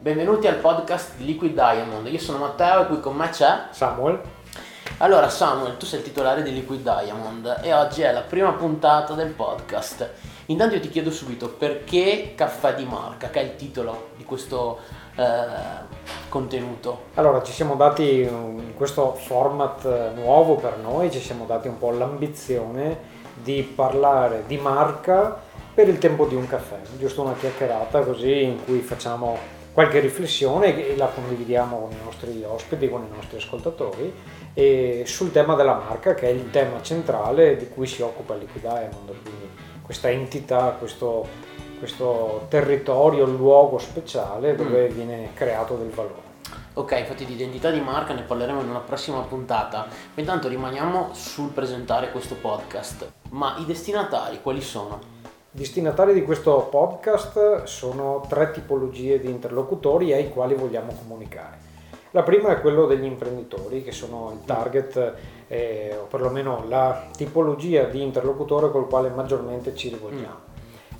Benvenuti al podcast di Liquid Diamond. Io sono Matteo e qui con me c'è Samuel. Allora Samuel, tu sei il titolare di Liquid Diamond e oggi è la prima puntata del podcast. Intanto io ti chiedo subito perché caffè di marca, che è il titolo di questo eh, contenuto. Allora, ci siamo dati in questo format nuovo per noi, ci siamo dati un po' l'ambizione di parlare di marca per il tempo di un caffè, giusto una chiacchierata così in cui facciamo qualche riflessione e la condividiamo con i nostri ospiti, con i nostri ascoltatori e sul tema della marca che è il tema centrale di cui si occupa Liquid Diamond, quindi questa entità, questo, questo territorio, luogo speciale dove mm. viene creato del valore. Ok, infatti di identità di marca ne parleremo in una prossima puntata, ma intanto rimaniamo sul presentare questo podcast. Ma i destinatari quali sono? Destinatari di questo podcast sono tre tipologie di interlocutori ai quali vogliamo comunicare. La prima è quello degli imprenditori, che sono il target eh, o perlomeno la tipologia di interlocutore col quale maggiormente ci rivolgiamo.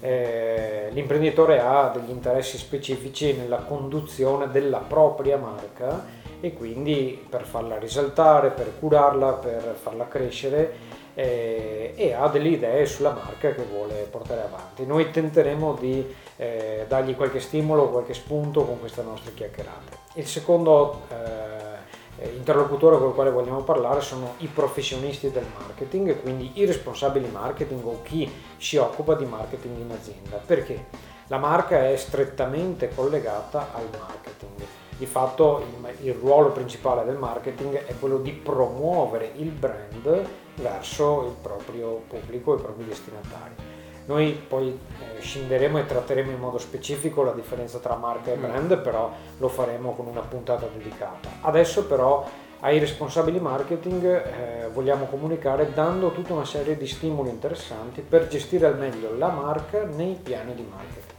Eh, l'imprenditore ha degli interessi specifici nella conduzione della propria marca e quindi per farla risaltare, per curarla, per farla crescere eh, e ha delle idee sulla marca che vuole portare avanti. Noi tenteremo di eh, dargli qualche stimolo, qualche spunto con questa nostra chiacchierata. Il secondo eh, interlocutore con il quale vogliamo parlare sono i professionisti del marketing, quindi i responsabili marketing o chi si occupa di marketing in azienda. Perché? La marca è strettamente collegata al marketing. Di fatto il, il ruolo principale del marketing è quello di promuovere il brand verso il proprio pubblico, i propri destinatari. Noi poi eh, scenderemo e tratteremo in modo specifico la differenza tra marca e mm. brand, mm. però lo faremo con una puntata dedicata. Adesso però ai responsabili marketing eh, vogliamo comunicare dando tutta una serie di stimoli interessanti per gestire al meglio la marca nei piani di marketing.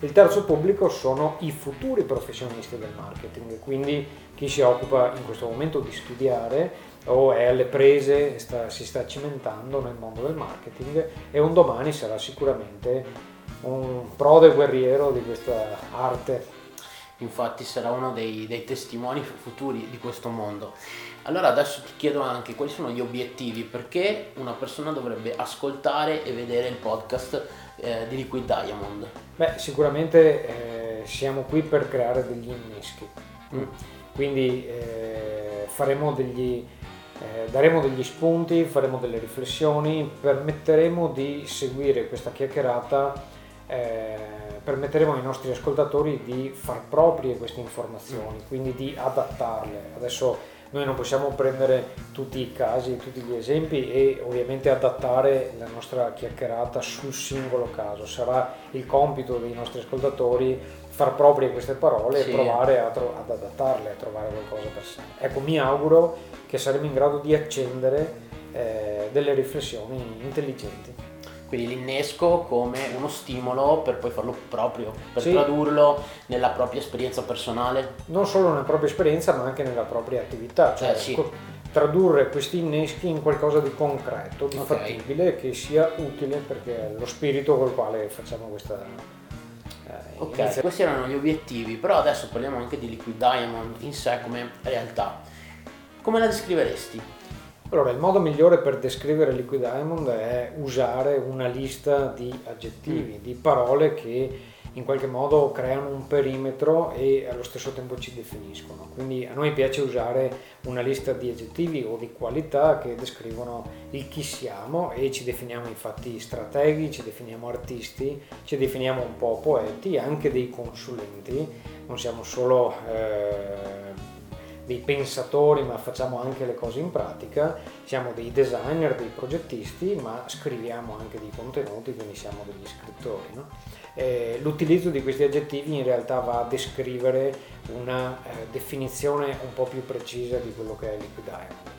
Il terzo pubblico sono i futuri professionisti del marketing, quindi chi si occupa in questo momento di studiare o è alle prese, sta, si sta cimentando nel mondo del marketing e un domani sarà sicuramente un prode guerriero di questa arte. Infatti sarà uno dei, dei testimoni futuri di questo mondo. Allora adesso ti chiedo anche quali sono gli obiettivi, perché una persona dovrebbe ascoltare e vedere il podcast eh, di Liquid Diamond? Beh, sicuramente eh, siamo qui per creare degli inneschi, mm. quindi eh, faremo degli, eh, daremo degli spunti, faremo delle riflessioni, permetteremo di seguire questa chiacchierata, eh, permetteremo ai nostri ascoltatori di far proprie queste informazioni, mm. quindi di adattarle. Adesso noi non possiamo prendere tutti i casi, tutti gli esempi e ovviamente adattare la nostra chiacchierata sul singolo caso. Sarà il compito dei nostri ascoltatori far proprie queste parole sì. e provare tro- ad adattarle, a trovare qualcosa per sé. Ecco, mi auguro che saremo in grado di accendere eh, delle riflessioni intelligenti. Quindi l'innesco come uno stimolo per poi farlo proprio, per sì. tradurlo nella propria esperienza personale. Non solo nella propria esperienza ma anche nella propria attività, cioè eh, sì. tradurre questi inneschi in qualcosa di concreto, di okay. fattibile, che sia utile perché è lo spirito col quale facciamo questa ok, inizia. questi erano gli obiettivi, però adesso parliamo anche di Liquid Diamond in sé come realtà. Come la descriveresti? Allora, il modo migliore per descrivere Liquid Diamond è usare una lista di aggettivi, mm. di parole che in qualche modo creano un perimetro e allo stesso tempo ci definiscono. Quindi a noi piace usare una lista di aggettivi o di qualità che descrivono il chi siamo e ci definiamo infatti strateghi, ci definiamo artisti, ci definiamo un po' poeti, anche dei consulenti, non siamo solo... Eh, dei pensatori ma facciamo anche le cose in pratica, siamo dei designer, dei progettisti ma scriviamo anche dei contenuti, quindi siamo degli scrittori. No? Eh, l'utilizzo di questi aggettivi in realtà va a descrivere una eh, definizione un po' più precisa di quello che è Liquid Diamond.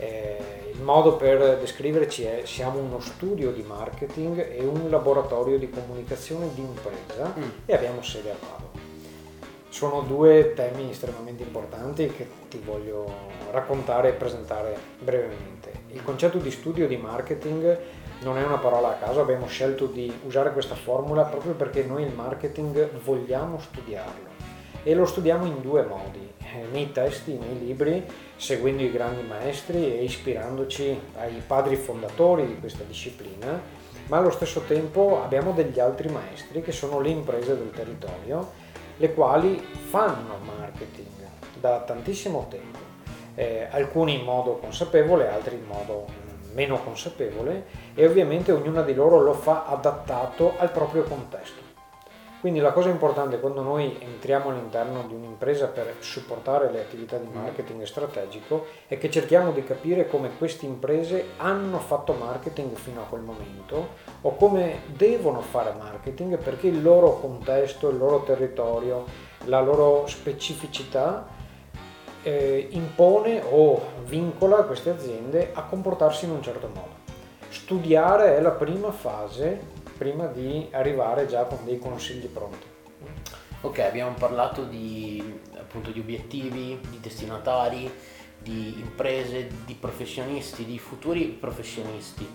Eh, il modo per descriverci è siamo uno studio di marketing e un laboratorio di comunicazione di impresa mm. e abbiamo sede a Padova sono due temi estremamente importanti che ti voglio raccontare e presentare brevemente. Il concetto di studio di marketing non è una parola a caso, abbiamo scelto di usare questa formula proprio perché noi il marketing vogliamo studiarlo e lo studiamo in due modi, eh, nei testi, nei libri, seguendo i grandi maestri e ispirandoci ai padri fondatori di questa disciplina, ma allo stesso tempo abbiamo degli altri maestri che sono le imprese del territorio, le quali fanno marketing da tantissimo tempo, eh, alcuni in modo consapevole, altri in modo meno consapevole e ovviamente ognuna di loro lo fa adattato al proprio contesto. Quindi la cosa importante quando noi entriamo all'interno di un'impresa per supportare le attività di marketing strategico è che cerchiamo di capire come queste imprese hanno fatto marketing fino a quel momento o come devono fare marketing perché il loro contesto, il loro territorio, la loro specificità eh, impone o vincola queste aziende a comportarsi in un certo modo. Studiare è la prima fase prima di arrivare già con dei consigli pronti. Ok, abbiamo parlato di, appunto, di obiettivi, di destinatari, di imprese, di professionisti, di futuri professionisti.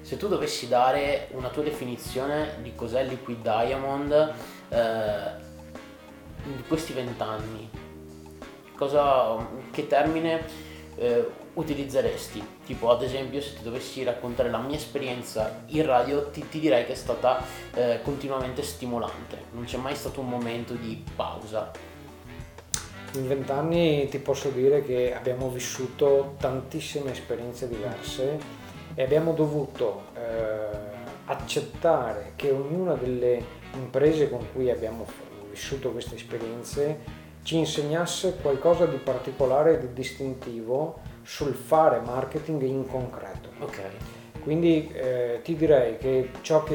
Se tu dovessi dare una tua definizione di cos'è Liquid Diamond eh, in questi vent'anni, che termine eh, utilizzeresti? Tipo ad esempio se ti dovessi raccontare la mia esperienza in radio ti, ti direi che è stata eh, continuamente stimolante, non c'è mai stato un momento di pausa. In vent'anni ti posso dire che abbiamo vissuto tantissime esperienze diverse e abbiamo dovuto eh, accettare che ognuna delle imprese con cui abbiamo vissuto queste esperienze ci insegnasse qualcosa di particolare e di distintivo sul fare marketing in concreto. Okay. Quindi eh, ti direi che ciò che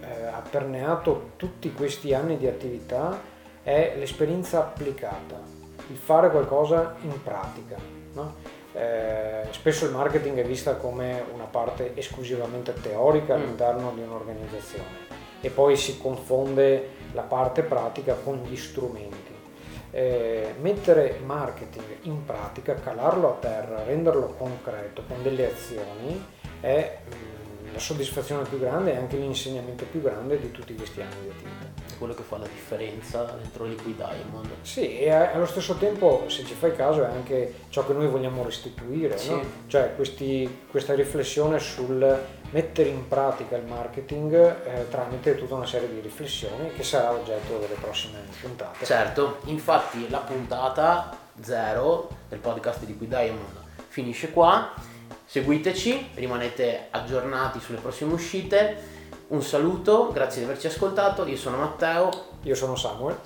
eh, ha permeato tutti questi anni di attività è l'esperienza applicata, il fare qualcosa in pratica. No? Eh, spesso il marketing è vista come una parte esclusivamente teorica mm. all'interno di un'organizzazione e poi si confonde la parte pratica con gli strumenti eh, mettere marketing in pratica, calarlo a terra, renderlo concreto con delle azioni è mm, la soddisfazione più grande e anche l'insegnamento più grande di tutti questi anni di attività. È quello che fa la differenza dentro Liquid Diamond. Sì, e allo stesso tempo, se ci fai caso, è anche ciò che noi vogliamo restituire, sì. no? cioè questi, questa riflessione sul mettere in pratica il marketing eh, tramite tutta una serie di riflessioni che sarà oggetto delle prossime puntate. Certo, infatti la puntata 0 del podcast di Liquid Diamond finisce qua. Seguiteci, rimanete aggiornati sulle prossime uscite. Un saluto, grazie di averci ascoltato. Io sono Matteo. Io sono Samuel.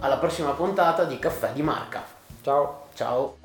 Alla prossima puntata di Caffè di Marca. Ciao. Ciao.